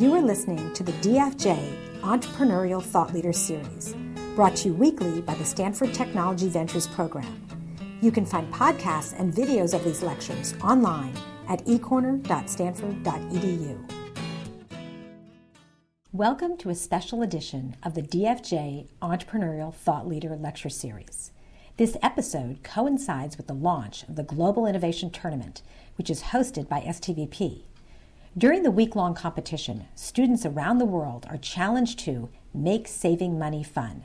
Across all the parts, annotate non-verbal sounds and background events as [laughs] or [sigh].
You are listening to the DFJ Entrepreneurial Thought Leader Series, brought to you weekly by the Stanford Technology Ventures Program. You can find podcasts and videos of these lectures online at ecorner.stanford.edu. Welcome to a special edition of the DFJ Entrepreneurial Thought Leader Lecture Series. This episode coincides with the launch of the Global Innovation Tournament, which is hosted by STVP. During the week long competition, students around the world are challenged to make saving money fun.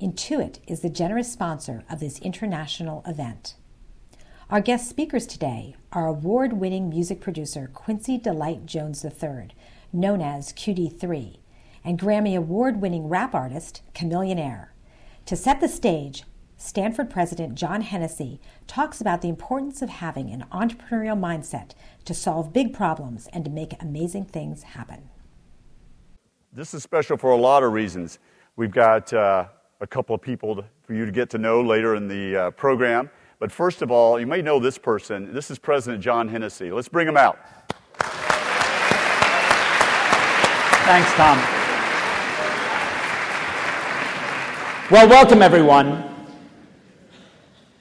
Intuit is the generous sponsor of this international event. Our guest speakers today are award winning music producer Quincy Delight Jones III, known as QD3, and Grammy award winning rap artist Chamillionaire. To set the stage, Stanford President John Hennessy talks about the importance of having an entrepreneurial mindset to solve big problems and to make amazing things happen. This is special for a lot of reasons. We've got uh, a couple of people to, for you to get to know later in the uh, program. But first of all, you may know this person. This is President John Hennessy. Let's bring him out. Thanks, Tom. Well, welcome, everyone.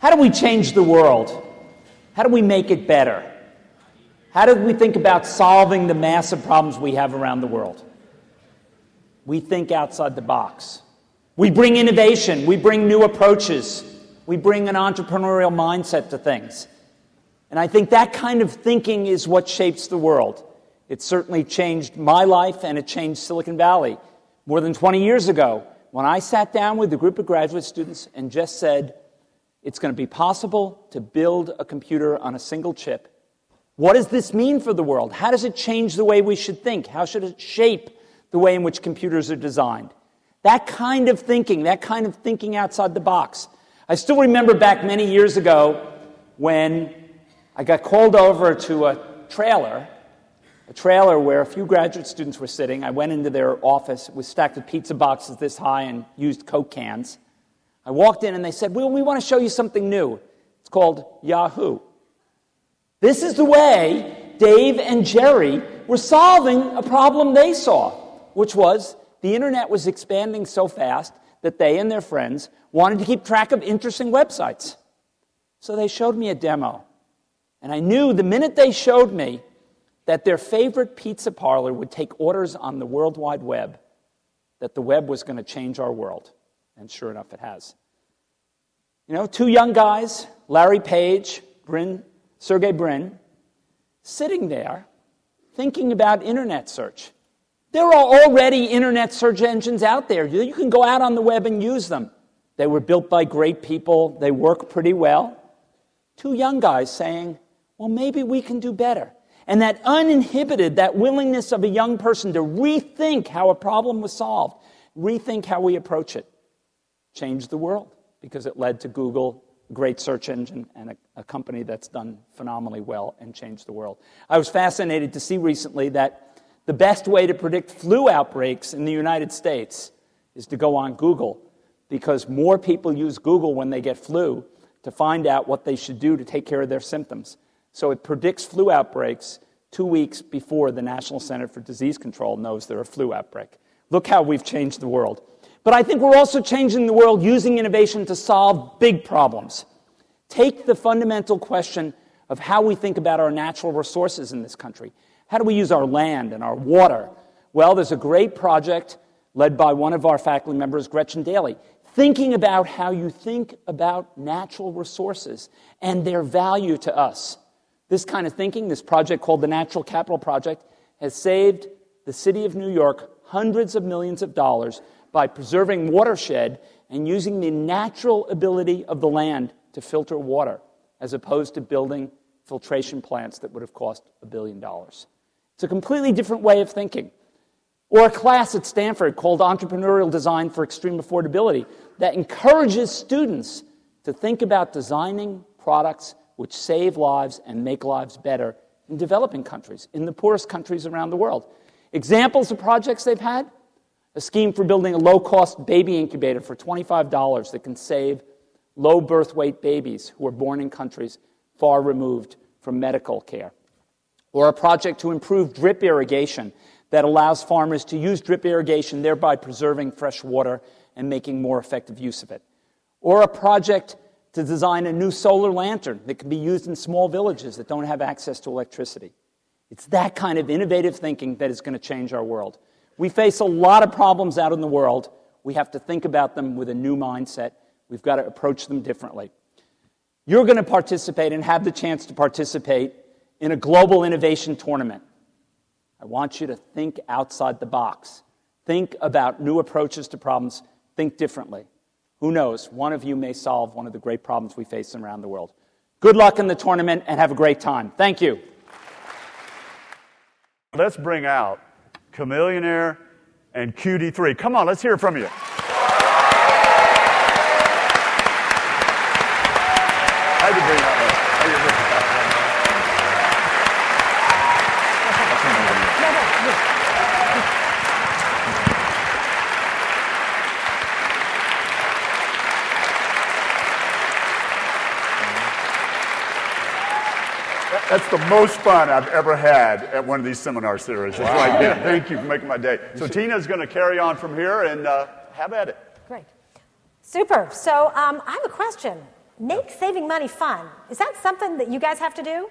How do we change the world? How do we make it better? How do we think about solving the massive problems we have around the world? We think outside the box. We bring innovation, we bring new approaches, we bring an entrepreneurial mindset to things. And I think that kind of thinking is what shapes the world. It certainly changed my life and it changed Silicon Valley. More than 20 years ago, when I sat down with a group of graduate students and just said, it's going to be possible to build a computer on a single chip. What does this mean for the world? How does it change the way we should think? How should it shape the way in which computers are designed? That kind of thinking, that kind of thinking outside the box. I still remember back many years ago when I got called over to a trailer, a trailer where a few graduate students were sitting. I went into their office, it was stacked with pizza boxes this high and used Coke cans. I walked in and they said, Well, we want to show you something new. It's called Yahoo. This is the way Dave and Jerry were solving a problem they saw, which was the internet was expanding so fast that they and their friends wanted to keep track of interesting websites. So they showed me a demo. And I knew the minute they showed me that their favorite pizza parlor would take orders on the World Wide Web, that the web was going to change our world. And sure enough, it has. You know, two young guys, Larry Page, Sergey Brin, sitting there thinking about internet search. There are already internet search engines out there. You can go out on the web and use them. They were built by great people, they work pretty well. Two young guys saying, well, maybe we can do better. And that uninhibited, that willingness of a young person to rethink how a problem was solved, rethink how we approach it changed the world because it led to Google, a great search engine, and a, a, company that's done phenomenally well and changed the world. I was fascinated to see recently that the best way to predict flu outbreaks in the United States is to go on Google because more people use Google when they get flu to find out what they should do to take care of their symptoms. So it predicts flu outbreaks two weeks before the National Center for Disease Control knows they're a flu outbreak. Look how we've changed the world. But I think we're also changing the world using innovation to solve big problems. Take the fundamental question of how we think about our natural resources in this country. How do we use our land and our water? Well, there's a great project led by one of our faculty members, Gretchen Daily, thinking about how you think about natural resources and their value to us. This kind of thinking, this project called the Natural Capital Project, has saved the city of New York hundreds of millions of dollars by preserving watershed and using the natural ability of the land to filter water, as opposed to building filtration plants that would have cost a billion dollars. It's a completely different way of thinking. Or a class at Stanford called Entrepreneurial Design for Extreme Affordability that encourages students to think about designing products which save lives and make lives better in developing countries, in the poorest countries around the world. Examples of projects they've had a scheme for building a low cost baby incubator for $25 that can save low birth weight babies who are born in countries far removed from medical care. Or a project to improve drip irrigation that allows farmers to use drip irrigation, thereby preserving fresh water and making more effective use of it. Or a project to design a new solar lantern that can be used in small villages that don't have access to electricity. It's that kind of innovative thinking that is going to change our world. We face a lot of problems out in the world. We have to think about them with a new mindset. We've got to approach them differently. You're going to participate and have the chance to participate in a global innovation tournament. I want you to think outside the box. Think about new approaches to problems. Think differently. Who knows? One of you may solve one of the great problems we face around the world. Good luck in the tournament and have a great time. Thank you. Let's bring out Chamillionaire and QD3. Come on, let's hear from you. You bring that That's the most fun I've ever had at one of these seminar series. Wow. Like, [laughs] yeah, thank you for making my day. So Tina's going to carry on from here and uh, have at it. Great. Super. So um, I have a question. Make saving money fun. Is that something that you guys have to do?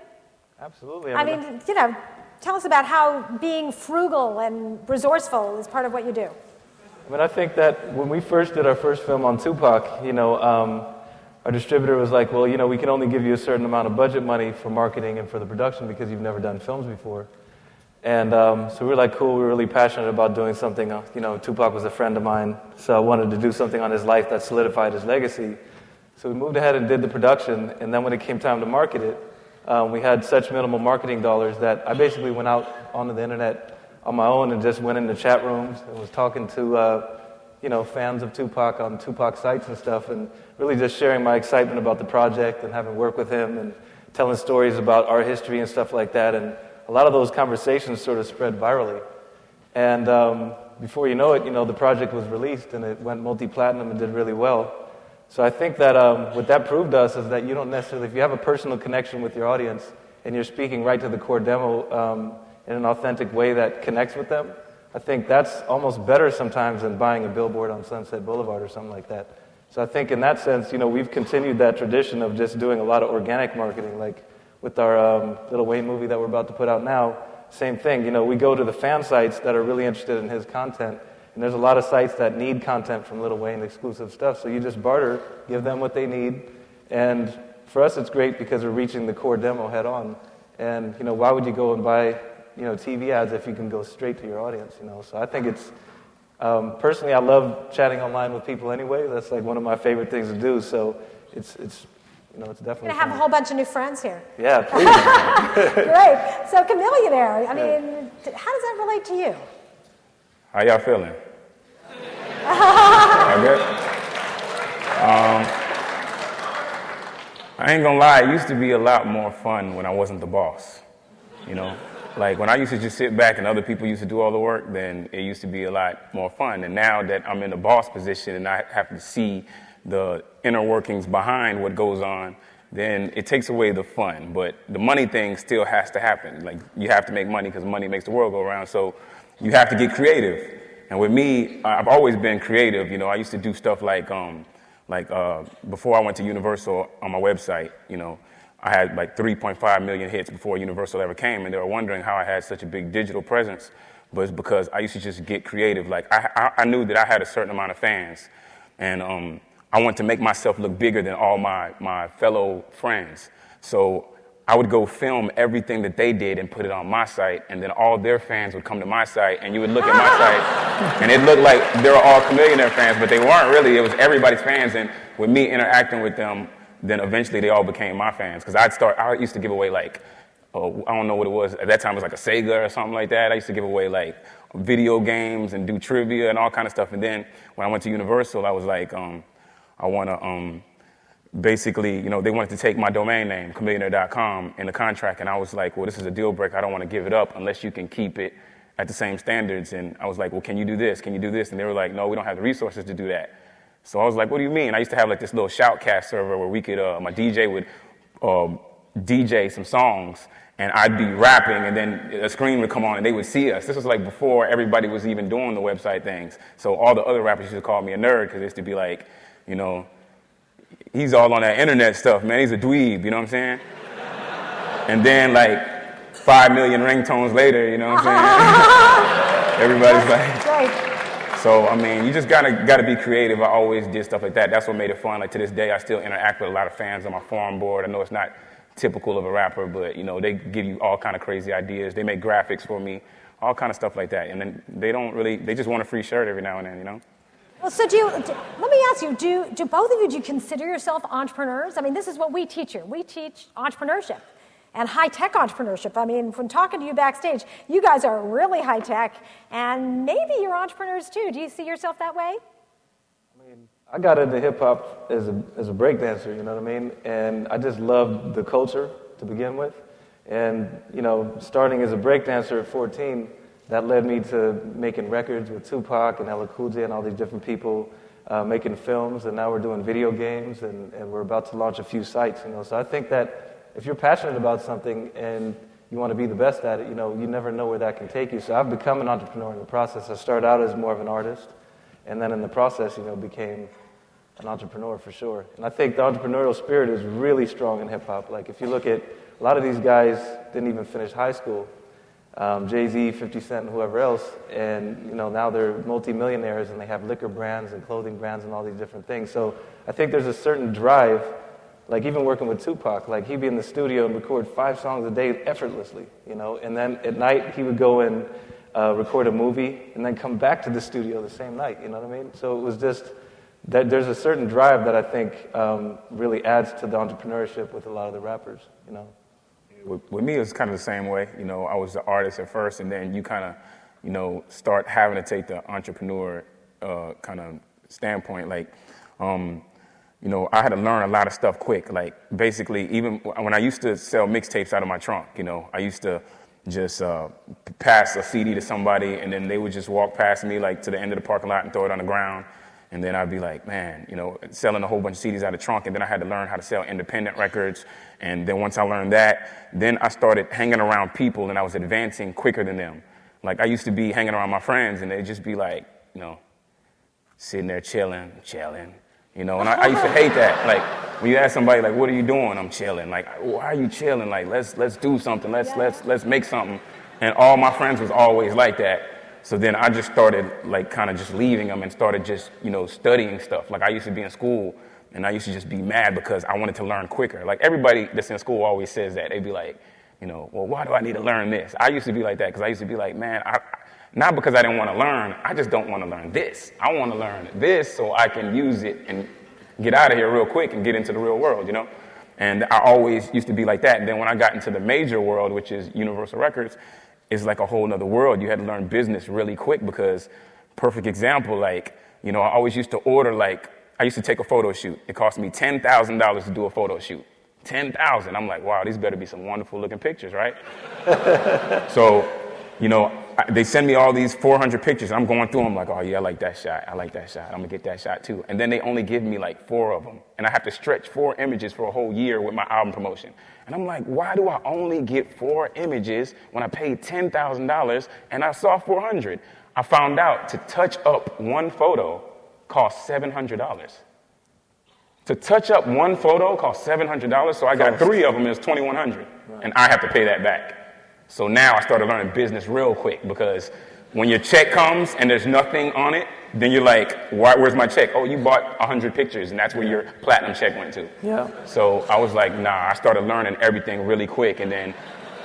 Absolutely. I mean, I mean you know, tell us about how being frugal and resourceful is part of what you do. I mean, I think that when we first did our first film on Tupac, you know, um, our distributor was like, well, you know, we can only give you a certain amount of budget money for marketing and for the production because you've never done films before. And um, so we were like, cool, we were really passionate about doing something. Uh, you know, Tupac was a friend of mine, so I wanted to do something on his life that solidified his legacy. So we moved ahead and did the production, and then when it came time to market it, um, we had such minimal marketing dollars that I basically went out onto the internet on my own and just went into chat rooms and was talking to, uh, you know, fans of Tupac on Tupac sites and stuff, and really just sharing my excitement about the project and having worked with him and telling stories about our history and stuff like that. And a lot of those conversations sort of spread virally. And um, before you know it, you know, the project was released and it went multi-platinum and did really well. So I think that um, what that proved us is that you don't necessarily, if you have a personal connection with your audience and you're speaking right to the core demo um, in an authentic way that connects with them, I think that's almost better sometimes than buying a billboard on Sunset Boulevard or something like that. So I think in that sense, you know, we've continued that tradition of just doing a lot of organic marketing, like with our um, Lil Wayne movie that we're about to put out now. Same thing, you know, we go to the fan sites that are really interested in his content, and there's a lot of sites that need content from Lil Wayne exclusive stuff. So you just barter, give them what they need, and for us, it's great because we're reaching the core demo head on. And you know, why would you go and buy you know TV ads if you can go straight to your audience? You know, so I think it's um, personally, I love chatting online with people anyway. That's like one of my favorite things to do. So it's, it's you know, it's definitely. You're gonna have a whole bunch of new friends here. Yeah, [laughs] please. Great. So, Chamillionaire. I mean, yeah. how does that relate to you? How y'all feeling? [laughs] y'all good? Um, I ain't gonna lie. It used to be a lot more fun when I wasn't the boss. You know. Like when I used to just sit back and other people used to do all the work, then it used to be a lot more fun. And now that I'm in the boss position and I have to see the inner workings behind what goes on, then it takes away the fun. But the money thing still has to happen. Like you have to make money because money makes the world go around. So you have to get creative. And with me, I've always been creative. You know, I used to do stuff like, um, like uh, before I went to Universal on my website. You know, I had like 3.5 million hits before Universal ever came, and they were wondering how I had such a big digital presence. But it's because I used to just get creative. Like I, I, I knew that I had a certain amount of fans, and um, I wanted to make myself look bigger than all my my fellow friends. So I would go film everything that they did and put it on my site, and then all their fans would come to my site, and you would look at my site, [laughs] and it looked like they were all Chamillionaire fans, but they weren't really. It was everybody's fans, and with me interacting with them then eventually they all became my fans because I'd start. I used to give away like, oh, I don't know what it was at that time. It was like a Sega or something like that. I used to give away like video games and do trivia and all kind of stuff. And then when I went to Universal, I was like, um, I want to. Um, basically, you know, they wanted to take my domain name, chamillionaire.com, in the contract, and I was like, well, this is a deal breaker. I don't want to give it up unless you can keep it at the same standards. And I was like, well, can you do this? Can you do this? And they were like, no, we don't have the resources to do that. So I was like, what do you mean? I used to have like this little shoutcast server where we could, uh, my DJ would uh, um, DJ some songs and I'd be rapping, and then a screen would come on, and they would see us. This was like before everybody was even doing the website things. So all the other rappers used to call me a nerd because they used to be like, you know, he's all on that internet stuff, man. He's a dweeb, you know what I'm saying? and then like five million ringtones later, you know what I'm saying? [laughs] [laughs] Everybody's like. So I mean, you just gotta gotta be creative. I always did stuff like that. That's what made it fun. Like to this day, I still interact with a lot of fans on my forum board. I know it's not typical of a rapper, but you know they give you all kind of crazy ideas. They make graphics for me, all kind of stuff like that. And then they don't really, they just want a free shirt every now and then, you know. Well, so do you, do, let me ask you, do, do both of you, do you consider yourself entrepreneurs? I mean, this is what we teach here. We teach entrepreneurship and high tech entrepreneurship. I mean, from talking to you backstage, you guys are really high tech, and maybe you're entrepreneurs too. Do you see yourself that way? I mean, I got into hip hop as a, as a breakdancer, you know what I mean? And I just loved the culture to begin with. And, you know, starting as a breakdancer at 14, that led me to making records with Tupac and LL Cool J and all these different people, uh, making films, and now we're doing video games, and, and we're about to launch a few sites, you know. So I think that if you're passionate about something and you want to be the best at it, you know, you never know where that can take you. So I've become an entrepreneur in the process. I started out as more of an artist, and then in the process, you know, became an entrepreneur for sure. And I think the entrepreneurial spirit is really strong in hip hop. Like if you look at a lot of these guys didn't even finish high school. Um, Jay Z, 50 Cent, and whoever else, and you know now they're multimillionaires and they have liquor brands and clothing brands and all these different things. So I think there's a certain drive, like even working with Tupac, like he'd be in the studio and record five songs a day effortlessly, you know, and then at night he would go and uh, record a movie and then come back to the studio the same night, you know what I mean? So it was just that there's a certain drive that I think um, really adds to the entrepreneurship with a lot of the rappers, you know. With, with me, it was kind of the same way. You know, I was the artist at first, and then you kind of, you know, start having to take the entrepreneur uh, kind of standpoint. Like, um, you know, I had to learn a lot of stuff quick. Like, basically, even when I used to sell mixtapes out of my trunk, you know, I used to just uh, pass a CD to somebody, and then they would just walk past me, like, to the end of the parking lot and throw it on the ground and then I'd be like, man, you know, selling a whole bunch of CDs out of the trunk. And then I had to learn how to sell independent records. And then once I learned that, then I started hanging around people and I was advancing quicker than them. Like I used to be hanging around my friends and they'd just be like, you know, sitting there chilling, chilling, you know. And I, I used to hate that. Like when you ask somebody like, what are you doing? I'm chilling. Like, why are you chilling? Like, let's let's do something. Let's yeah. let's let's make something. And all my friends was always like that. So then I just started like kind of just leaving them and started just, you know, studying stuff. Like I used to be in school and I used to just be mad because I wanted to learn quicker. Like everybody that's in school always says that. They'd be like, you know, well, why do I need to learn this? I used to be like that because I used to be like, man, I, not because I didn't want to learn, I just don't want to learn this. I want to learn this so I can use it and get out of here real quick and get into the real world, you know? And I always used to be like that. And then when I got into the major world, which is Universal Records, it's like a whole other world. You had to learn business really quick because, perfect example, like, you know, I always used to order, like, I used to take a photo shoot. It cost me $10,000 to do a photo shoot. 10,000. I'm like, wow, these better be some wonderful looking pictures, right? [laughs] so, you know, they send me all these 400 pictures. I'm going through them like, oh yeah, I like that shot. I like that shot. I'm gonna get that shot too. And then they only give me like four of them, and I have to stretch four images for a whole year with my album promotion. And I'm like, why do I only get four images when I paid ten thousand dollars and I saw 400? I found out to touch up one photo costs seven hundred dollars. To touch up one photo costs hundred dollars. So I got three of them. It's twenty one hundred, and I have to pay that back. So now I started learning business real quick because when your check comes and there's nothing on it, then you're like, where's my check? Oh, you bought 100 pictures, and that's where your platinum check went to. Yeah. So I was like, nah, I started learning everything really quick. And then,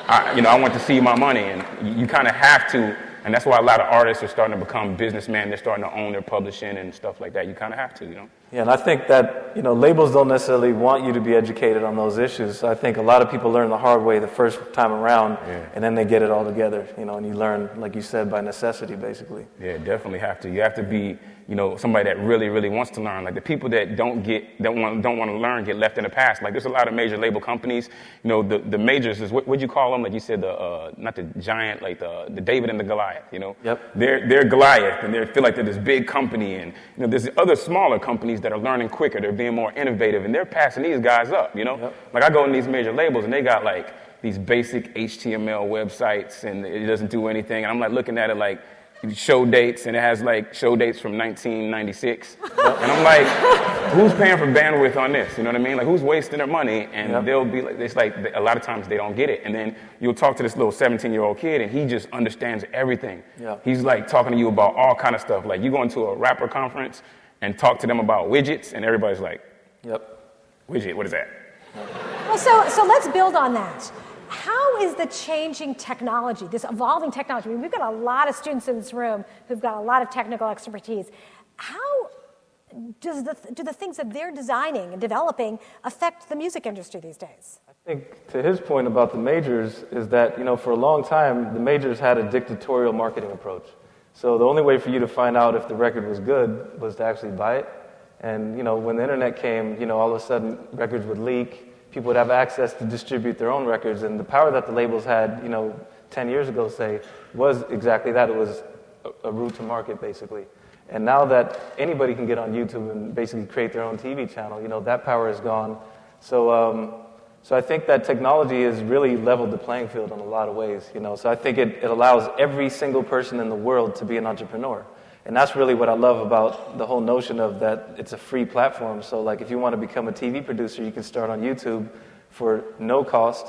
I, you know, I went to see my money, and you kind of have to and that's why a lot of artists are starting to become businessmen. They're starting to own their publishing and stuff like that. You kind of have to, you know. Yeah, and I think that you know labels don't necessarily want you to be educated on those issues. I think a lot of people learn the hard way the first time around, yeah. and then they get it all together. You know, and you learn, like you said, by necessity, basically. Yeah, definitely have to. You have to be you know, somebody that really, really wants to learn. Like the people that don't get, don't want, don't want to learn get left in the past. Like there's a lot of major label companies. You know, the, the majors is what would you call them? Like you said, the uh, not the giant, like the, the David and the Goliath. You know, Yep. They're they're Goliath, and they feel like they're this big company, and you know, there's other smaller companies that are learning quicker. They're being more innovative, and they're passing these guys up. You know, Yep. like I go in these major labels, and they got like these basic HTML websites, and it doesn't do anything. And I'm like looking at it like show dates, and it has like show dates from 1996. and I'm like, who's paying for bandwidth on this? You know what I mean? Like, who's wasting their money? And Yep. they'll be like, it's like a lot of times they don't get it. And then you'll talk to this little 17 year old kid, and he just understands everything. Yeah. He's like talking to you about all kind of stuff. Like, you go into a rapper conference and talk to them about widgets, and everybody's like, Yep. widget, what is that? Well, so, so let's build on that. How is the changing technology, this evolving technology? I mean, we've got a lot of students in this room who've got a lot of technical expertise. How does the, do the things that they're designing and developing affect the music industry these days? I think to his point about the majors is that, you know, for a long time, the majors had a dictatorial marketing approach. So the only way for you to find out if the record was good was to actually buy it. And, you know, when the internet came, you know, all of a sudden records would leak, people would have access to distribute their own records, and the power that the labels had, you know, 10 years ago, say, was exactly that. It was a, route to market, basically. And now that anybody can get on YouTube and basically create their own TV channel, you know, that power is gone. So, um, so I think that technology has really leveled the playing field in a lot of ways, you know. So I think it, it allows every single person in the world to be an entrepreneur. And that's really what I love about the whole notion of that it's a free platform. So like if you want to become a TV producer, you can start on YouTube for no cost.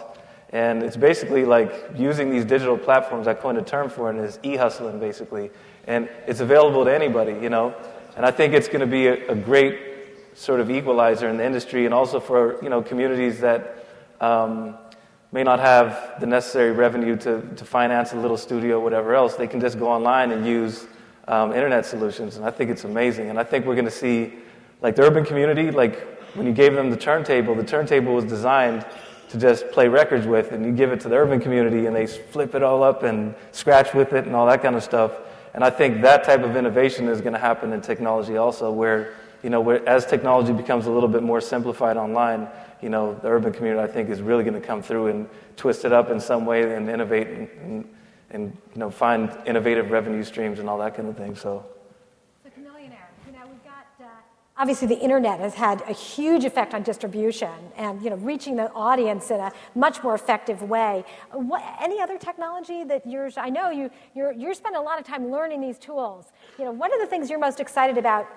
And it's basically like using these digital platforms. I coined a term for it, and it's e-hustling basically. And it's available to anybody, you know. And I think it's going to be a, a great sort of equalizer in the industry, and also for you know communities that um, may not have the necessary revenue to, to finance a little studio, or whatever else. They can just go online and use um, internet solutions, and I think it's amazing. And I think we're going to see, like the urban community, like when you gave them the turntable, the turntable was designed to just play records with, and you give it to the urban community, and they flip it all up and scratch with it and all that kind of stuff. And I think that type of innovation is going to happen in technology also, where you know, where, as technology becomes a little bit more simplified online, you know, the urban community, I think, is really going to come through and twist it up in some way and innovate and, and, and you know, find innovative revenue streams and all that kind of thing. So. So, Chamillionaire, you know, we've got uh, obviously the internet has had a huge effect on distribution and you know reaching the audience in a much more effective way. What, any other technology that you're? I know you you're you're spending a lot of time learning these tools. You know, what are the things you're most excited about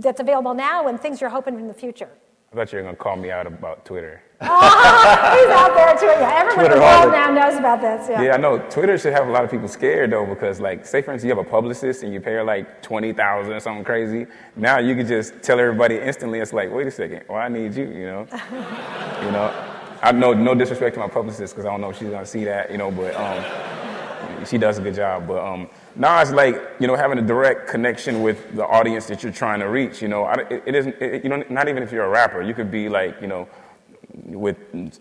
that's available now, and things you're hoping in the future? I thought you were going to call me out about Twitter. [laughs] [laughs] He's out there too. Yeah, everyone in the Twitter world now knows about this. Yeah. Yeah, I know. Twitter should have a lot of people scared though, because like, say for instance, you have a publicist and you pay her like twenty thousand or something crazy. Now you can just tell everybody instantly. It's like, wait a second, well, I need you. You know, [laughs] you know. I know no disrespect to my publicist because I don't know if she's gonna see that. You know, but um, she does a good job. But um, now it's like you know having a direct connection with the audience that you're trying to reach. You know, I, it, it isn't. It, you know, not even if you're a rapper, you could be like you know with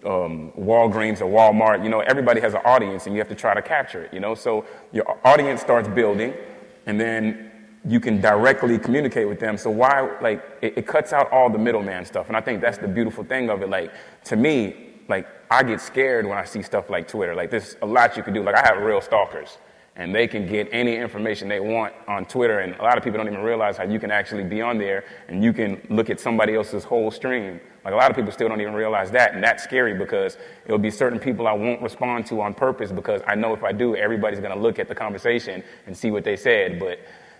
um, Walgreens or Walmart, you know, everybody has an audience and you have to try to capture it, you know. So your audience starts building and then you can directly communicate with them. So why, like, it, it cuts out all the middleman stuff. And I think that's the beautiful thing of it. Like, to me, like, I get scared when I see stuff like Twitter. Like, there's a lot you can do. Like, I have real stalkers and they can get any information they want on Twitter. And a lot of people don't even realize how you can actually be on there and you can look at somebody else's whole stream. Like a lot of people still don't even realize that, and that's scary because it'll be certain people I won't respond to on purpose because I know if I do, everybody's going to look at the conversation and see what they said. But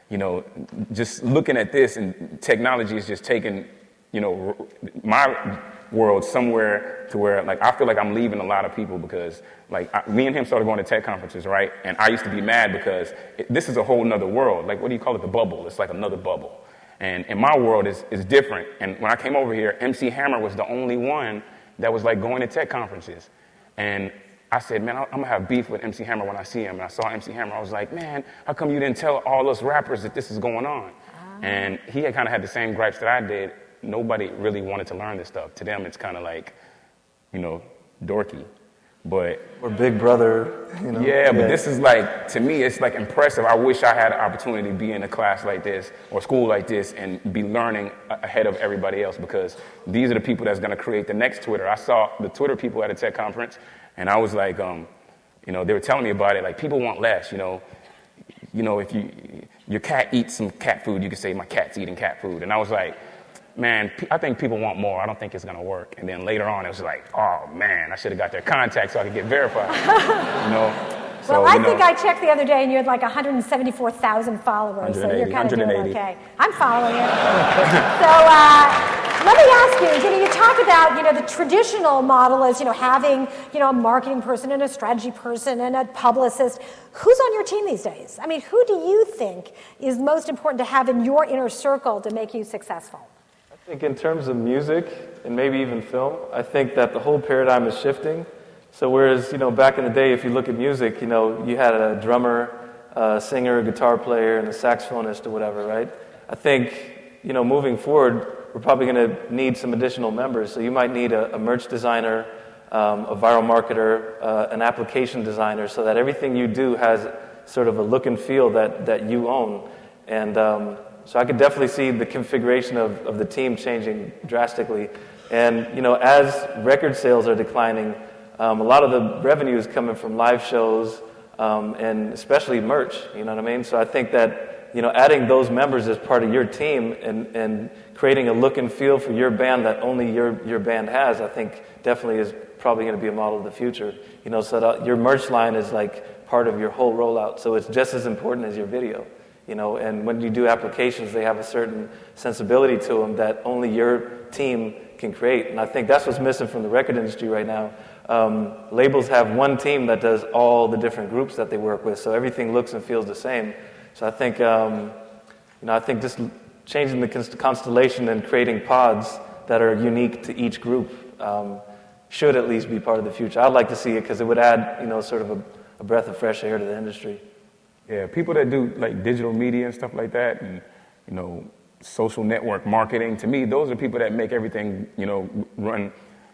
you know, just looking at this and technology is just taking, you know, my world somewhere to where like I feel like I'm leaving a lot of people because like I, me and him started going to tech conferences, right? And I used to be mad because it, this is a whole nother world. Like what do you call it? The bubble. It's like another bubble. And in my world is is different. And when I came over here, MC Hammer was the only one that was like going to tech conferences. And I said, man, I'm gonna have beef with MC Hammer when I see him. And I saw MC Hammer. I was like, man, how come you didn't tell all us rappers that this is going on? Ah. And he had kind of had the same gripes that I did. Nobody really wanted to learn this stuff. To them, it's kind of like, you know, dorky. But or Big Brother, you know. Yeah, but this is like to me, it's like impressive. I wish I had an opportunity to be in a class like this or school like this and be learning ahead of everybody else because these are the people that's going to create the next Twitter. I saw the Twitter people at a tech conference, and I was like, um, you know, they were telling me about it. Like people want less, you know. You know, if you your cat eats some cat food, you can say my cat's eating cat food, and I was like man, I think people want more. I don't think it's going to work. And then later on, it was like, oh man, I should have got their contact so I could get verified. [laughs] you know. So, well, I you know, think I checked the other day, and you had like 174,000 followers, so you're kind of doing okay. I'm following it. so uh, let me ask you. You know, you talk about you know the traditional model is you know having you know a marketing person and a strategy person and a publicist. Who's on your team these days? I mean, who do you think is most important to have in your inner circle to make you successful? I think in terms of music and maybe even film, I think that the whole paradigm is shifting. So whereas, you know, back in the day, if you look at music, you know, you had a drummer, a singer, a guitar player, and a saxophonist or whatever, right? I think, you know, moving forward, we're probably going to need some additional members. So you might need a, a merch designer, um, a viral marketer, uh, an application designer, so that everything you do has sort of a look and feel that, that you own. And um, so I could definitely see the configuration of, of the team changing drastically. And, you know, as record sales are declining, um, a lot of the revenue is coming from live shows um, and especially merch, you know what I mean? So I think that, you know, adding those members as part of your team and, and creating a look and feel for your band that only your, your band has, I think definitely is probably going to be a model of the future. You know, so that your merch line is like part of your whole rollout. So it's just as important as your video you know and when you do applications they have a certain sensibility to them that only your team can create. And i think that's what's missing from the record industry right now. Um, labels have one team that does all the different groups that they work with so everything looks and feels the same. So i think um, you know i think just changing the constellation and creating pods that are unique to each group um, should at least be part of the future. I'd like to see it because it would add you know sort of a, a breath of fresh air to the industry yeah, people that do like digital media and stuff like that, and you know, social network marketing. To me, those are people that make everything you know run.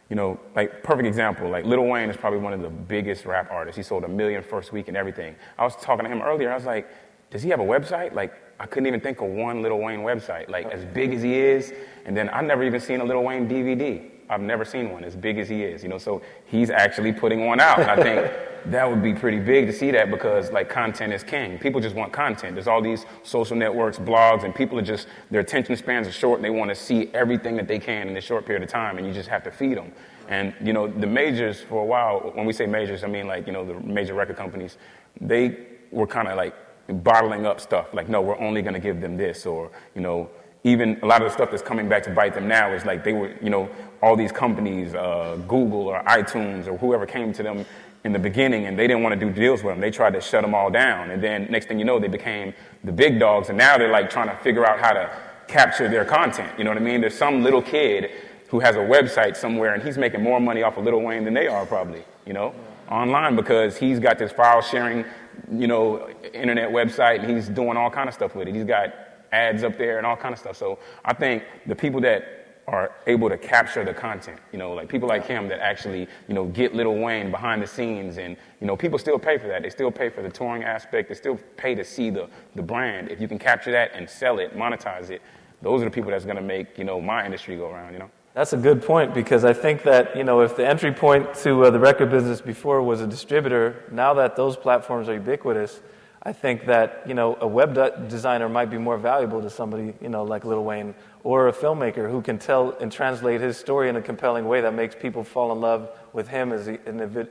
You know, like perfect example, like Lil Wayne is probably one of the biggest rap artists. He sold a million first week and everything. I was talking to him earlier. I was like, does he have a website? Like, I couldn't even think of one Lil Wayne website. Like as big as he is, and then I've never even seen a Lil Wayne DVD. I've never seen one as big as he is, you know, so he's actually putting one out. I think [laughs] that would be pretty big to see that because like content is king. People just want content. There's all these social networks, blogs, and people are just, their attention spans are short and they want to see everything that they can in a short period of time and you just have to feed them. And, you know, the majors for a while, when we say majors, I mean like, you know, the major record companies, they were kind of like bottling up stuff. Like, no, we're only going to give them this or, you know, even a lot of the stuff that's coming back to bite them now is like they were, you know, all these companies, uh, Google or iTunes or whoever came to them in the beginning and they didn't want to do deals with them. They tried to shut them all down. And then next thing you know, they became the big dogs and now they're like trying to figure out how to capture their content. You know what I mean? There's some little kid who has a website somewhere and he's making more money off of Lil Wayne than they are probably, you know, online because he's got this file sharing, you know, internet website and he's doing all kind of stuff with it. He's got ads up there and all kind of stuff. So I think the people that are able to capture the content, you know, like people like him that actually, you know, get Little Wayne behind the scenes and, you know, people still pay for that. They still pay for the touring aspect. They still pay to see the, the brand. If you can capture that and sell it, monetize it, those are the people that's going to make, you know, my industry go around, you know? That's a good point because I think that, you know, if the entry point to uh, the record business before was a distributor, now that those platforms are ubiquitous, I think that you know a web de- designer might be more valuable to somebody you know like Lil Wayne or a filmmaker who can tell and translate his story in a compelling way that makes people fall in love with him as an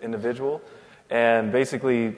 individual, and basically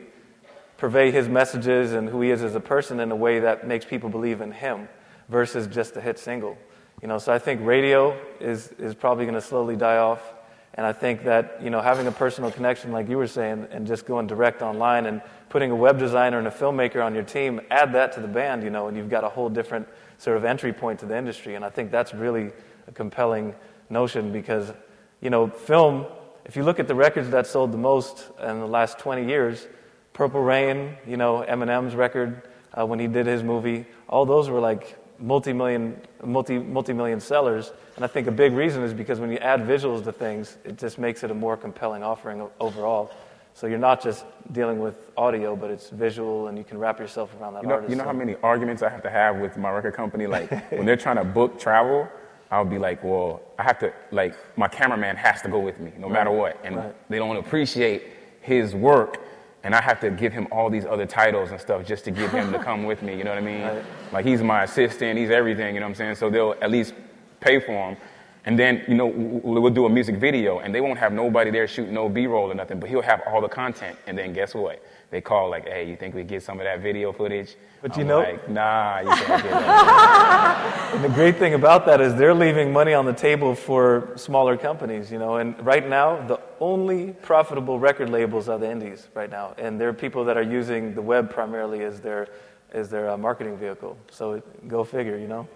purvey his messages and who he is as a person in a way that makes people believe in him versus just a hit single. You know, so I think radio is is probably going to slowly die off. And I think that you know having a personal connection, like you were saying, and just going direct online and putting a web designer and a filmmaker on your team, add that to the band, you know, and you've got a whole different sort of entry point to the industry. And I think that's really a compelling notion because, you know, film, if you look at the records that sold the most in the last 20 years, Purple Rain, you know, Eminem's record uh, when he did his movie, all those were like multi-million, multi, multi-million sellers. And I think a big reason is because when you add visuals to things, it just makes it a more compelling offering overall. So you're not just dealing with audio, but it's visual, and you can wrap yourself around that You know, artist. you know So- how many arguments I have to have with my record company? Like when they're trying to book travel, I'll be like, well, I have to, like, my cameraman has to go with me no matter what. And Right. they don't appreciate his work. And I have to give him all these other titles and stuff just to get him to come with me. You know what I mean? [laughs] Right. Like he's my assistant, he's everything. You know what I'm saying? So they'll at least pay for him. And then, you know, we'll do a music video, and they won't have nobody there shooting no B-roll or nothing, but he'll have all the content. And then guess what? They call like, "Hey, you think we get some of that video footage?" But I'm you know- like, nah, you can't get [laughs] that. And the great thing about that is they're leaving money on the table for smaller companies, you know. And right now, the only profitable record labels are the indies right now, and there are people that are using the web primarily as their as their uh, marketing vehicle. So go figure, you know.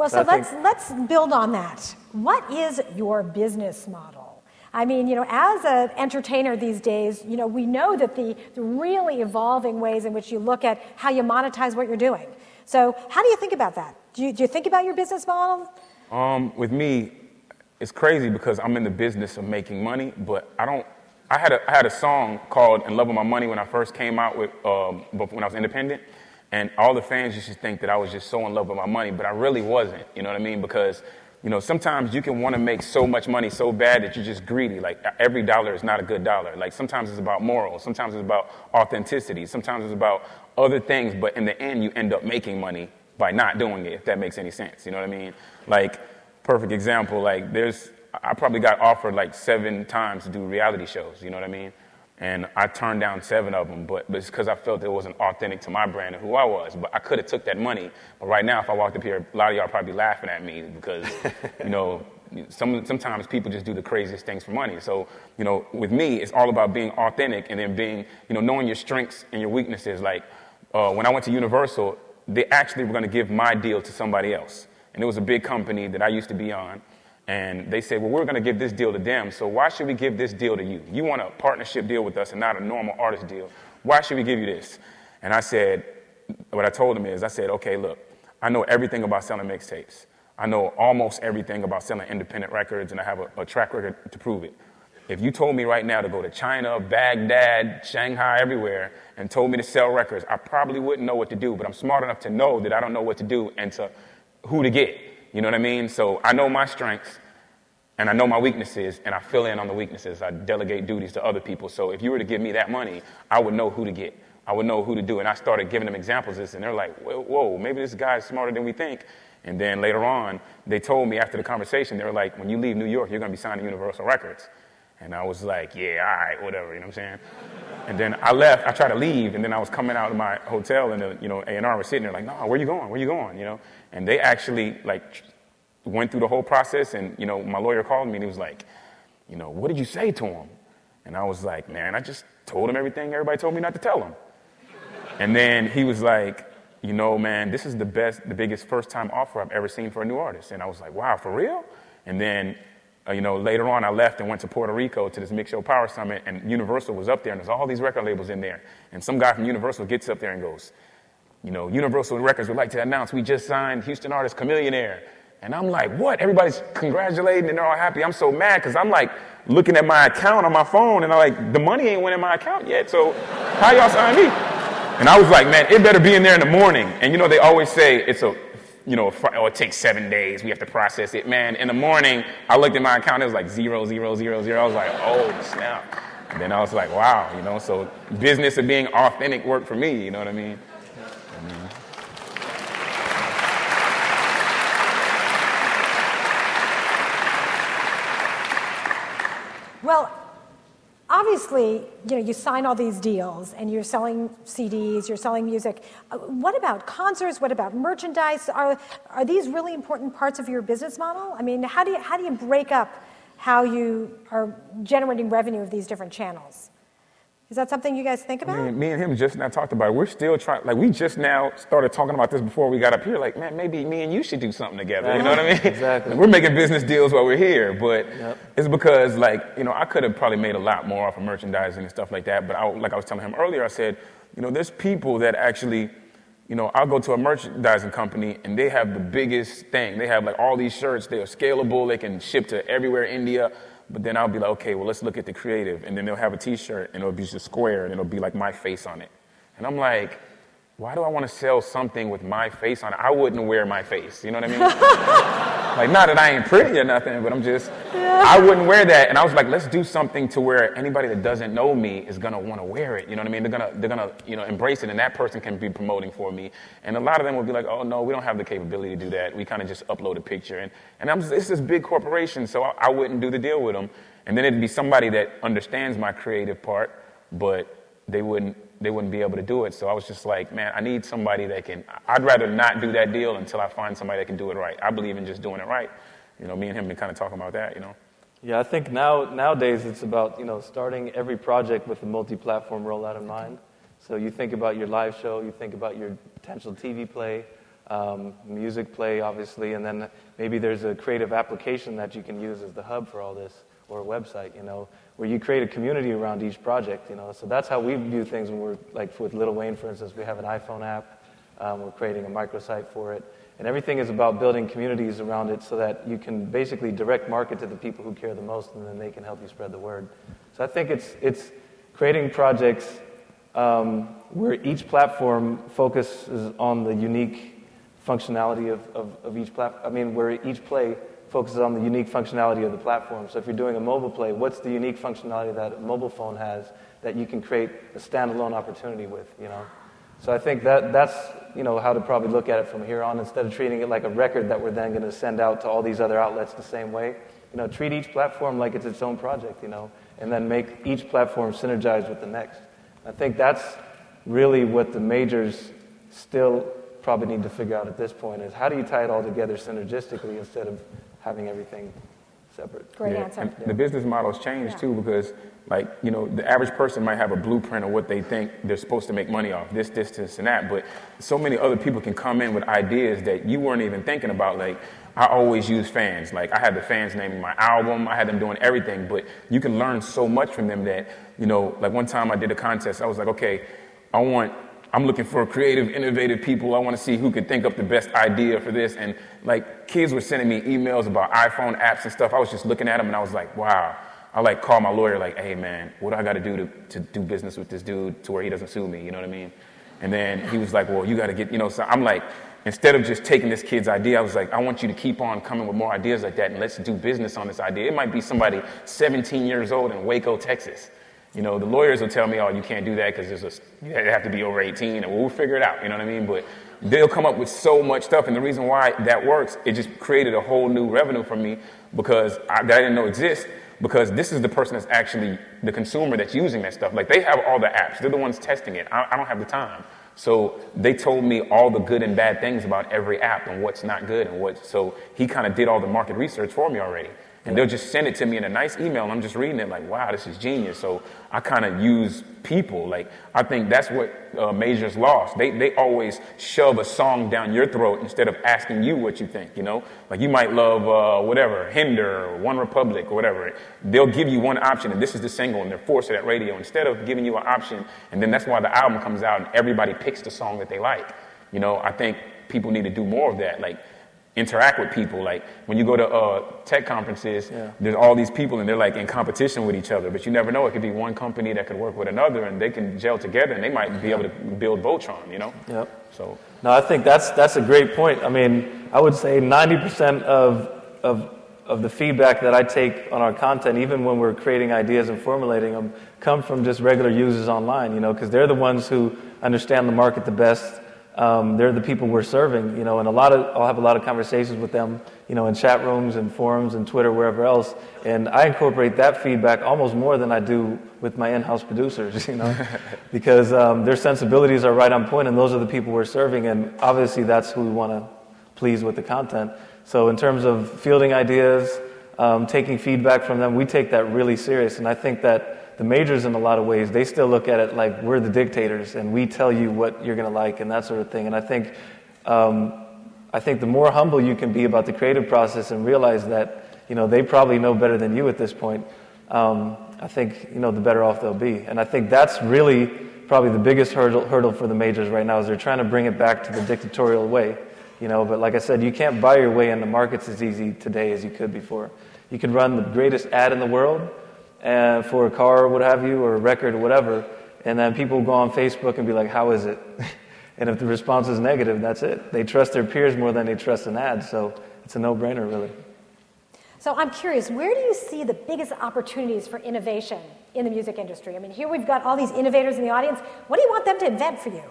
Well, So so let's think- let's build on that. What is your business model? I mean, you know, as an entertainer these days, you know, we know that the, the really evolving ways in which you look at how you monetize what you're doing. So, how do you think about that? Do you, do you think about your business model? Um, with me, it's crazy because I'm in the business of making money, but I don't. I had a I had a song called "In Love with My Money" when I first came out with um, when I was independent, and all the fans used to think that I was just so in love with my money, but I really wasn't. You know what I mean? Because you know sometimes you can want to make so much money so bad that you're just greedy. Like every dollar is not a good dollar. Like sometimes it's about morals, sometimes it's about authenticity, sometimes it's about other things, but in the end you end up making money by not doing it. If that makes any sense, you know what I mean? Like perfect example, like there's, I probably got offered like seven times to do reality shows, you know what I mean? And I turned down seven of them, but, but it's because I felt it wasn't authentic to my brand and who I was. But I could have took that money. But right now, if I walked up here, a lot of y'all probably laughing at me because, [laughs] you know, some, sometimes people just do the craziest things for money. So, you know, with me, it's all about being authentic and then being, you know, knowing your strengths and your weaknesses. Like uh, when I went to Universal, they actually were going to give my deal to somebody else. And it was a big company that I used to be on. And they said, well, we're going to give this deal to them. So why should we give this deal to you? You want a partnership deal with us and not a normal artist deal. Why should we give you this? And I said, what I told them is, I said, okay, look, I know everything about selling mixtapes. I know almost everything about selling independent records, and I have a, a track record to prove it. If you told me right now to go to China, Baghdad, Shanghai, everywhere, and told me to sell records, I probably wouldn't know what to do. But I'm smart enough to know that I don't know what to do and to who to get. You know what I mean? So I know my strengths and I know my weaknesses, and I fill in on the weaknesses. I delegate duties to other people. So if you were to give me that money, I would know who to get. I would know who to do. And I started giving them examples of this, and they're like, whoa, whoa, maybe this guy's smarter than we think. And then later on, they told me after the conversation, they were like, when you leave New York, you're going to be signing Universal Records. And I was like, yeah, all right, whatever, you know what I'm saying? And then I left, I tried to leave, and then I was coming out of my hotel, and the, you know, A&R was sitting there like, no, where you going, where you going, you know? And they actually, like, went through the whole process, and, you know, my lawyer called me, and he was like, you know, what did you say to him? And I was like, man, I just told him everything everybody told me not to tell him. And then he was like, you know, man, this is the best, the biggest first time offer I've ever seen for a new artist. And I was like, wow, for real? And then, uh, you know, later on I left and went to Puerto Rico to this Mix Show Power Summit, and Universal was up there, and there's all these record labels in there. And some guy from Universal gets up there and goes, you know, Universal Records would like to announce we just signed Houston artist Chamillionaire. And I'm like, what? Everybody's congratulating and they're all happy. I'm so mad because I'm like looking at my account on my phone and I'm like, the money ain't went in my account yet. So how y'all sign me? And I was like, man, it better be in there in the morning. And you know, they always say it's a, you know, oh, it takes seven days. We have to process it. Man, in the morning, I looked at my account. It was like zero, zero, zero, zero. I was like, oh, snap. Then I was like, wow, you know, so business of being authentic worked for me. You know what I mean? Well, obviously, you know, you sign all these deals and you're selling CDs, you're selling music. Uh, What about concerts? What about merchandise? Are, are these really important parts of your business model? I mean, how do you, how do you break up how you are generating revenue of these different channels? Is that something you guys think about? Me, me and him just now talked about it. We're still trying, like, we just now started talking about this before we got up here. Like, man, maybe me and you should do something together. You know what I mean? Exactly. [laughs] We're making business deals while we're here, but Yep. it's because, like, you know, I could have probably made a lot more off of merchandising and stuff like that. But I, like I was telling him earlier, I said, you know, there's people that actually you know, I'll go to a merchandising company and they have the biggest thing. They have like all these shirts, they are scalable, they can ship to everywhere India. But then I'll be like, okay, well, let's look at the creative. And then they'll have a t shirt and it'll be just square and it'll be like my face on it. And I'm like, why do I want to sell something with my face on it? I wouldn't wear my face. You know what I mean? [laughs] like, not that I ain't pretty or nothing, but I'm just, yeah. I wouldn't wear that. And I was like, let's do something to where anybody that doesn't know me is going to want to wear it. You know what I mean? They're going to, they're going to, you know, embrace it. And that person can be promoting for me. And a lot of them will be like, oh, no, we don't have the capability to do that. We kind of just upload a picture. And, and I'm just, it's this big corporation, so I, I wouldn't do the deal with them. And then it'd be somebody that understands my creative part, but they wouldn't they wouldn't be able to do it. So I was just like, man, I need somebody that can. I'd rather not do that deal until I find somebody that can do it right. I believe in just doing it right. You know, me and him been kind of talking about that. You know. Yeah, I think now nowadays it's about you know starting every project with a multi-platform rollout in mind. So you think about your live show, you think about your potential TV play, um, music play, obviously, and then maybe there's a creative application that you can use as the hub for all this, or a website. You know, where you create a community around each project, you know. So that's how we view things when we're, like with Lil Wayne, for instance, we have an iPhone app. Um, we're creating a microsite for it. And everything is about building communities around it so that you can basically direct market to the people who care the most and then they can help you spread the word. So I think it's, it's creating projects um, where each platform focuses on the unique functionality of, of, of each platform. I mean, where each play focuses on the unique functionality of the platform. So if you're doing a mobile play, what's the unique functionality that a mobile phone has that you can create a standalone opportunity with, you know? So I think that that's, you know, how to probably look at it from here on instead of treating it like a record that we're then going to send out to all these other outlets the same way. You know, treat each platform like it's its own project, you know, and then make each platform synergize with the next. I think that's really what the majors still probably need to figure out at this point is how do you tie it all together synergistically instead of having everything separate. Great yeah. answer. The business models change yeah. too because, like, you know, the average person might have a blueprint of what they think they're supposed to make money off this, this, this, and that. But so many other people can come in with ideas that you weren't even thinking about. Like, I always use fans. Like, I had the fans naming my album, I had them doing everything. But you can learn so much from them that, you know, like one time I did a contest, I was like, okay, I want I'm looking for creative, innovative people. I want to see who could think up the best idea for this. And like kids were sending me emails about iPhone apps and stuff. I was just looking at them and I was like, wow. I like call my lawyer like, hey man, what do I got to do to to do business with this dude to where he doesn't sue me? You know what I mean? And then he was like, well, you got to get, you know. So I'm like, instead of just taking this kid's idea, I was like, I want you to keep on coming with more ideas like that and let's do business on this idea. It might be somebody 17 years old in Waco, Texas you know, the lawyers will tell me, oh, you can't do that because there's a, you have to be over 18, and we'll figure it out. You know what I mean? But they'll come up with so much stuff, and the reason why that works, it just created a whole new revenue for me because I, that I didn't know exists. Because this is the person that's actually the consumer that's using that stuff. Like they have all the apps, they're the ones testing it. I, I don't have the time. So they told me all the good and bad things about every app and what's not good and what. So he kind of did all the market research for me already. And they'll just send it to me in a nice email, and I'm just reading it like, wow, this is genius. So I kind of use people. Like, I think that's what uh, Majors lost. They, they always shove a song down your throat instead of asking you what you think, you know? Like, you might love uh, whatever, Hinder, or One Republic, or whatever. They'll give you one option, and this is the single, and they're forced at radio instead of giving you an option. And then that's why the album comes out, and everybody picks the song that they like. You know, I think people need to do more of that. Like, interact with people. Like when you go to uh, tech conferences, yeah. there's all these people and they're like in competition with each other. But you never know; it could be one company that could work with another, and they can gel together, and they might be able to build Voltron. You know? Yep. So. No, I think that's that's a great point. I mean, I would say 90% of of of the feedback that I take on our content, even when we're creating ideas and formulating them, come from just regular users online. You know, because they're the ones who understand the market the best um, they're the people we're serving, you know, and a lot of, I'll have a lot of conversations with them, you know, in chat rooms and forums and Twitter, wherever else. And I incorporate that feedback almost more than I do with my in-house producers, [laughs] you know, [laughs] because um, their sensibilities are right on point and those are the people we're serving. And obviously that's who we want to please with the content. So in terms of fielding ideas, um, taking feedback from them, we take that really serious. And I think that the majors, in a lot of ways, they still look at it like we're the dictators and we tell you what you're going to like and that sort of thing. And I think, um, I think the more humble you can be about the creative process and realize that, you know, they probably know better than you at this point, um, I think, you know, the better off they'll be. And I think that's really probably the biggest hurdle, hurdle for the majors right now is they're trying to bring it back to the dictatorial way. You know, but like I said, you can't buy your way in the markets as easy today as you could before. You can run the greatest ad in the world uh, for a car or what have you, or a record or whatever, and then people go on Facebook and be like, "How is it?" [laughs] and if the response is negative, that's it. They trust their peers more than they trust an ad, so it's a no-brainer, really. So I'm curious, where do you see the biggest opportunities for innovation in the music industry? I mean, here we've got all these innovators in the audience. What do you want them to invent for you?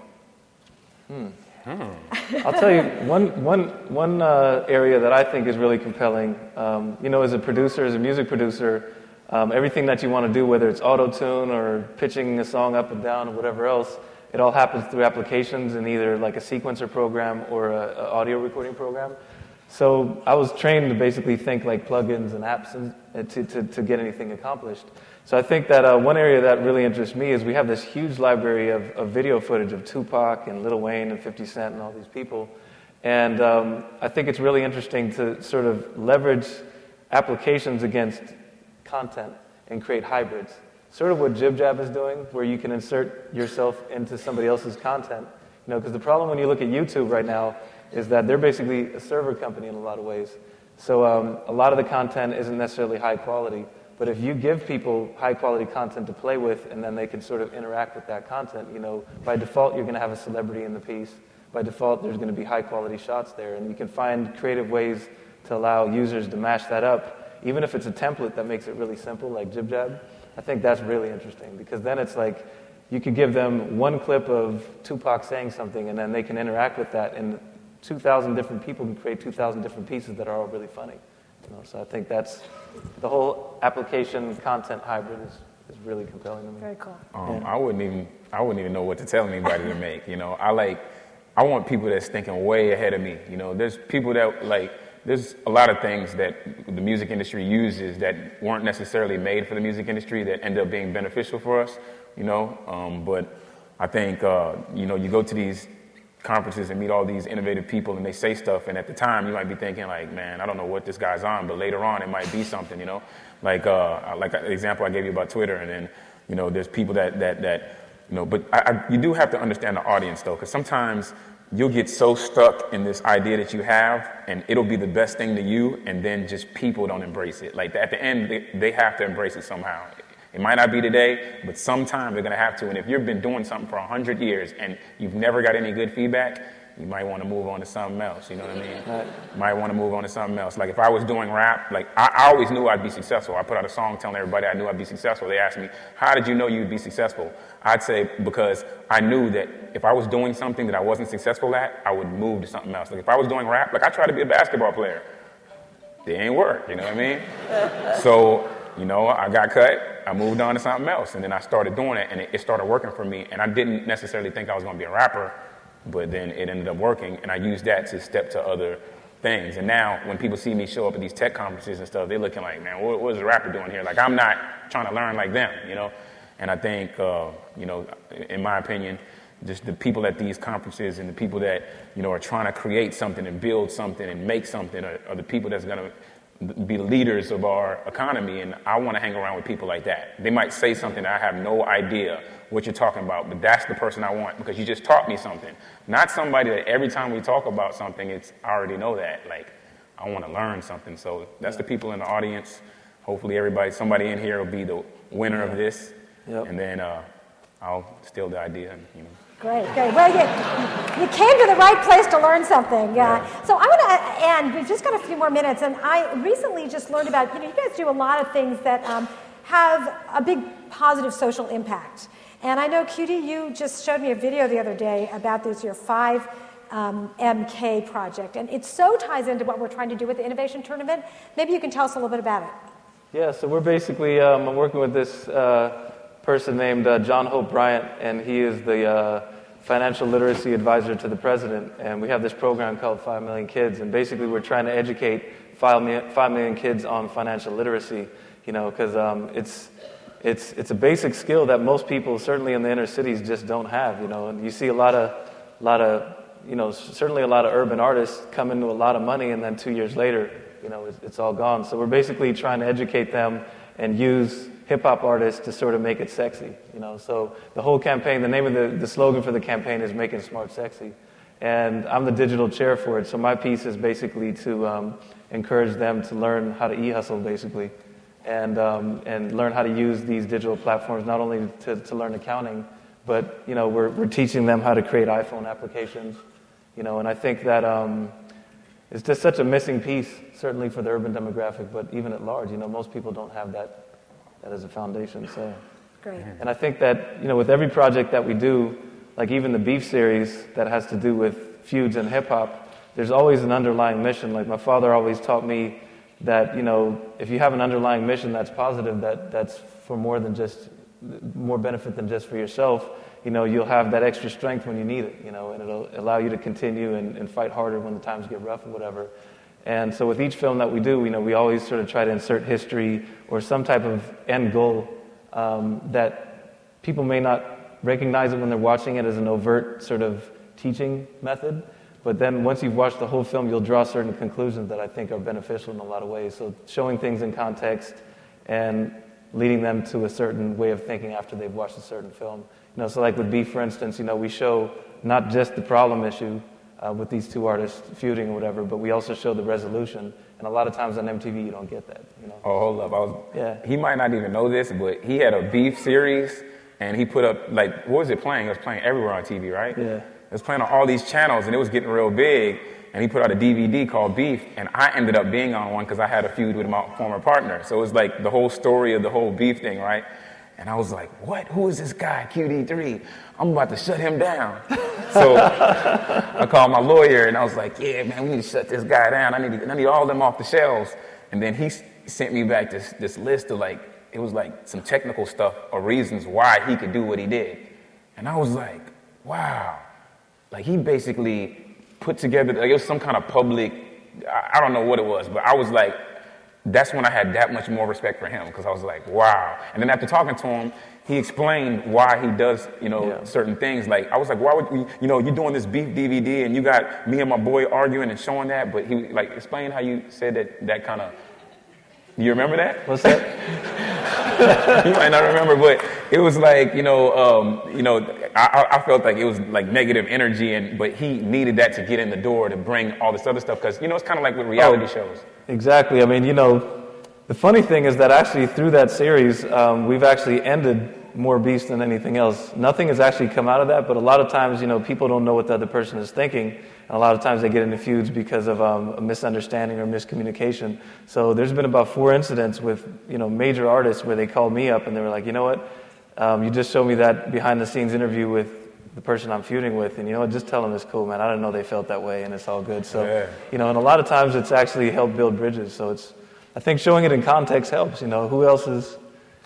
Hmm. [laughs] I'll tell you one, one, one uh, area that I think is really compelling. Um, you know, as a producer, as a music producer, um, everything that you want to do, whether it's auto tune or pitching a song up and down or whatever else, it all happens through applications in either like a sequencer program or an audio recording program. So I was trained to basically think like plugins and apps and, to, to, to get anything accomplished. So I think that uh, one area that really interests me is we have this huge library of, of video footage of Tupac and Lil Wayne and 50 Cent and all these people. And um, I think it's really interesting to sort of leverage applications against content and create hybrids. Sort of what JibJab is doing, where you can insert yourself into somebody else's content. You know, because the problem when you look at YouTube right now is that they're basically a server company in a lot of ways. So um, a lot of the content isn't necessarily high quality. But if you give people high quality content to play with and then they can sort of interact with that content, you know, by default you're going to have a celebrity in the piece. By default there's going to be high quality shots there. And you can find creative ways to allow users to mash that up, even if it's a template that makes it really simple, like JibJab. I think that's really interesting because then it's like you could give them one clip of Tupac saying something and then they can interact with that and 2,000 different people can create 2,000 different pieces that are all really funny. You know, so I think that's the whole application content hybrid is, is really compelling to me. Very cool. Um, yeah. I wouldn't even I wouldn't even know what to tell anybody to make. You know, I like I want people that's thinking way ahead of me. You know, there's people that like there's a lot of things that the music industry uses that weren't necessarily made for the music industry that end up being beneficial for us. You know, um, but I think uh, you know you go to these conferences and meet all these innovative people and they say stuff and at the time you might be thinking like man i don't know what this guy's on but later on it might be something you know like uh, like the example i gave you about twitter and then you know there's people that that that you know but I, I, you do have to understand the audience though because sometimes you'll get so stuck in this idea that you have and it'll be the best thing to you and then just people don't embrace it like at the end they, have to embrace it somehow it might not be today, but sometime they're going to have to. And if you've been doing something for 100 years and you've never got any good feedback, you might want to move on to something else. You know what I mean? Right. Might want to move on to something else. Like if I was doing rap, like I, I, always knew I'd be successful. I put out a song telling everybody I knew I'd be successful. They asked me, "How did you know you'd be successful?" I'd say because I knew that if I was doing something that I wasn't successful at, I would move to something else. Like if I was doing rap, like I tried to be a basketball player, it ain't work. You know what I mean? [laughs] so you know, I got cut. I moved on to something else, and then I started doing it, and it, it started working for me. And I didn't necessarily think I was going to be a rapper, but then it ended up working, and I used that to step to other things. And now, when people see me show up at these tech conferences and stuff, they're looking like, man, what, what is a rapper doing here? Like, I'm not trying to learn like them, you know. And I think, uh, you know, in my opinion, just the people at these conferences and the people that you know are trying to create something and build something and make something are, are the people that's going to be leaders of our economy, and I want to hang around with people like that. They might say something I have no idea what you're talking about, but that's the person I want because you just taught me something. Not somebody that every time we talk about something, it's I already know that. Like I want to learn something. So that's the people in the audience. Hopefully, everybody, somebody in here will be the winner of this, yep. and then uh, I'll steal the idea. And, you know. Great, great. Well, you, you came to the right place to learn something. Uh, so I want to end. We've just got a few more minutes, and I recently just learned about. You know, you guys do a lot of things that um, have a big positive social impact. And I know, QD, you just showed me a video the other day about this your five um, MK project, and it so ties into what we're trying to do with the innovation tournament. Maybe you can tell us a little bit about it. Yeah, so we're basically um, working with this. Uh, person named uh, John Hope Bryant, and he is the uh, financial literacy advisor to the president. And we have this program called 5 Million Kids, and basically we're trying to educate 5 million, 5 million kids on financial literacy, you know, because um, it's, it's, it's a basic skill that most people, certainly in the inner cities, just don't have, you know. And you see a lot of, lot of you know, certainly a lot of urban artists come into a lot of money, and then two years later, you know, it's, it's all gone. So we're basically trying to educate them and use hip hop artists to sort of make it sexy. You know, so the whole campaign, the name of the, the slogan for the campaign is "Making Smart Sexy," and I'm the digital chair for it. So my piece is basically to um, encourage them to learn how to e-hustle, basically, and um, and learn how to use these digital platforms not only to, to learn accounting, but you know we're we're teaching them how to create iPhone applications. You know, and I think that. Um, it's just such a missing piece, certainly for the urban demographic, but even at large, you know, most people don't have that, that as a foundation. So, Great. and I think that, you know, with every project that we do, like even the Beef series that has to do with feuds and hip hop, there's always an underlying mission. Like my father always taught me that, you know, if you have an underlying mission that's positive, that, that's for more than just, more benefit than just for yourself, you know, you'll have that extra strength when you need it, you know, and it'll allow you to continue and, and fight harder when the times get rough and whatever. And so with each film that we do, you know, we always sort of try to insert history or some type of end goal um, that people may not recognize it when they're watching it as an overt sort of teaching method. But then once you've watched the whole film, you'll draw certain conclusions that I think are beneficial in a lot of ways. So showing things in context and leading them to a certain way of thinking after they've watched a certain film. You know, so like with Beef, for instance, you know, we show not just the problem issue uh, with these two artists feuding or whatever, but we also show the resolution. And a lot of times on MTV, you don't get that. You know. Oh, hold up. I was, Yeah. He might not even know this, but he had a beef series, and he put up like what was it playing? It was playing everywhere on TV, right? Yeah. It was playing on all these channels, and it was getting real big. And he put out a DVD called Beef, and I ended up being on one because I had a feud with my former partner. So it was like the whole story of the whole beef thing, right? And I was like, what? Who is this guy, QD3? I'm about to shut him down. [laughs] So I called my lawyer and I was like, yeah, man, we need to shut this guy down. I need, to, I need all them off the shelves. And then he sent me back this, this list of like, it was like some technical stuff or reasons why he could do what he did. And I was like, wow. Like he basically put together, like it was some kind of public, I, I don't know what it was, but I was like, that's when I had that much more respect for him because I was like, wow. And then after talking to him, he explained why he does, you know, Yeah. certain things. Like I was like, why would we, you know, you're doing this beef DVD and you got me and my boy arguing and showing that, but he like explain how you said that that kind of. You remember that? What's that? [laughs] you might not remember, but it was like you know, um, you know, I, I- I felt like it was like negative energy, and but he needed that to get in the door to bring all this other stuff because you know it's kind of like with reality Oh. shows. Exactly. I mean, you know, the funny thing is that actually through that series, um, we've actually ended more beefs than anything else. Nothing has actually come out of that, but a lot of times, you know, people don't know what the other person is thinking, and a lot of times they get into feuds because of um, a misunderstanding or miscommunication. So there's been about four incidents with, you know, major artists where they called me up and they were like, you know what, um, you just showed me that behind the scenes interview with the person I'm feuding with, and you know just tell them it's cool, man. I didn't know they felt that way, and it's all good. So, Yeah. you know, and a lot of times it's actually helped build bridges. So it's, I think showing it in context helps. You know, who else is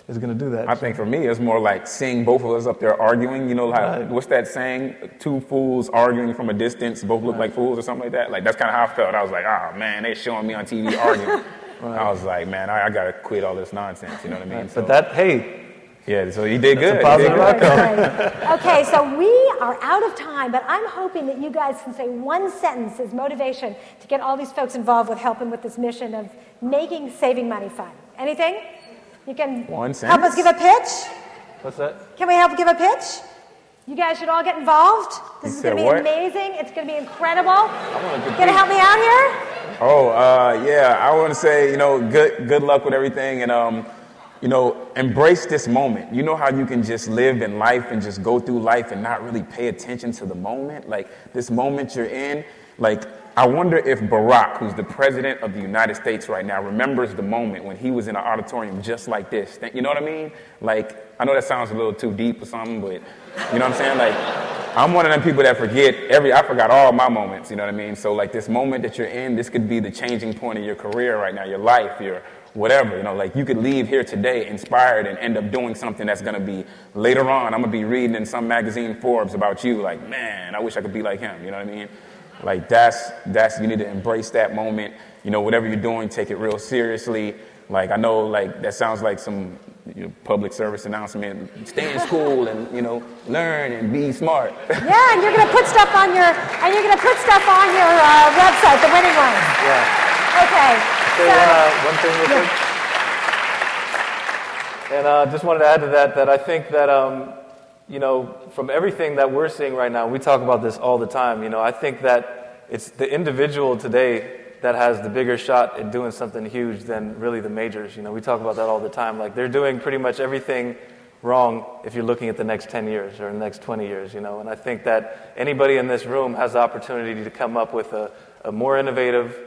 is going to do that? I think for me, it's more like seeing both of us up there arguing. You know, like, Right. what's that saying? Two fools arguing from a distance, both look like fools, or something like that. Like that's kind of how I felt. I was like, oh man, they showing me on TV arguing. [laughs] I was like, man, I, I gotta quit all this nonsense. You know what I mean? So, but that, hey, yeah. So he did good. a He did positive good. outcome. Okay, so we are out of time, but I'm hoping that you guys can say one sentence as motivation to get all these folks involved with helping with this mission of making saving money fun. Anything? You can One help us sentence? give a pitch. what's that? Can we help give a pitch? You guys should all get involved. This You is going to be what? amazing. It's going to be incredible. wanna Going to help me out here? Oh, uh, yeah. I want to say, you know, good good luck with everything, and um, you know, embrace this moment. You know how you can just live in life and just go through life and not really pay attention to the moment, like this moment you're in. Like, I wonder if Barack, who's the president of the United States right now, remembers the moment when he was in an auditorium just like this. You know what I mean? Like, I know that sounds a little too deep or something, but you know what I'm saying? Like, I'm one of them people that forget every. I forgot all my moments. You know what I mean? So like this moment that you're in, this could be the changing point of your career right now, your life, your whatever. You know, like you could leave here today inspired and end up doing something that's gonna be later on. I'm gonna be reading in some magazine, Forbes, about you. Like, man, I wish I could be like him. You know what I mean? Like that's that's you need to embrace that moment. You know, whatever you're doing, take it real seriously. Like I know, like that sounds like some you know, public service announcement. Stay in school and you know learn and be smart. [laughs] Yeah, and you're going to put stuff on your and you're going to put stuff on your uh, website, the winning one. Yeah. Okay. Say one, uh, one thing real quick. And I uh, just wanted to add to that that I think that, um, you know, from everything that we're seeing right now, we talk about this all the time. You know, I think that it's the individual today that has the bigger shot at doing something huge than really the majors. You know, we talk about that all the time. Like they're doing pretty much everything wrong if you're looking at the next 10 years or the next 20 years, you know. And I think that anybody in this room has the opportunity to come up with a, a more innovative,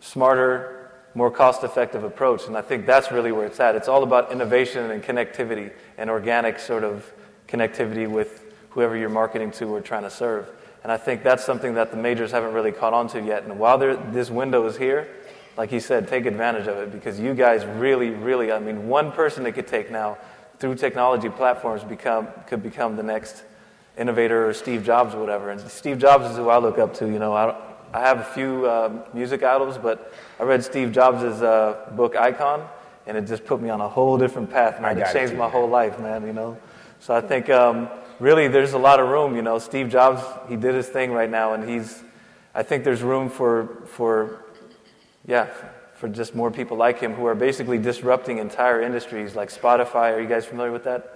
smarter, more cost effective approach. And I think that's really where it's at. It's all about innovation and connectivity and organic sort of connectivity with whoever you're marketing to or trying to serve. And I think that's something that the majors haven't really caught on to yet. And while this window is here, like he said, take advantage of it because you guys really, really, I mean, one person that could take now through technology platforms become, could become the next innovator or Steve Jobs or whatever. And Steve Jobs is who I look up to. You know, I, I have a few uh, music idols, but I read Steve Jobs' uh, book Icon, and it just put me on a whole different path, man. It changed it my whole life, man, you know. So I think um, really there's a lot of room, you know. Steve Jobs, he did his thing right now, and he's, I think there's room for, for yeah, for just more people like him who are basically disrupting entire industries like Spotify. Are you guys familiar with that?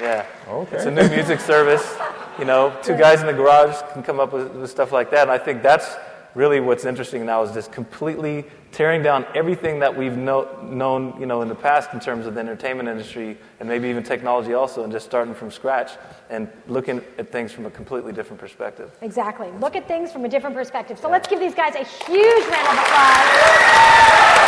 Yeah. Okay. It's a new music service. [laughs] You know, two guys in the garage can come up with, with stuff like that. And I think that's really what's interesting now is just completely tearing down everything that we've know, known you know, in the past in terms of the entertainment industry and maybe even technology also, and just starting from scratch and looking at things from a completely different perspective. Exactly. Look at things from a different perspective. So yeah. let's give these guys a huge round of applause.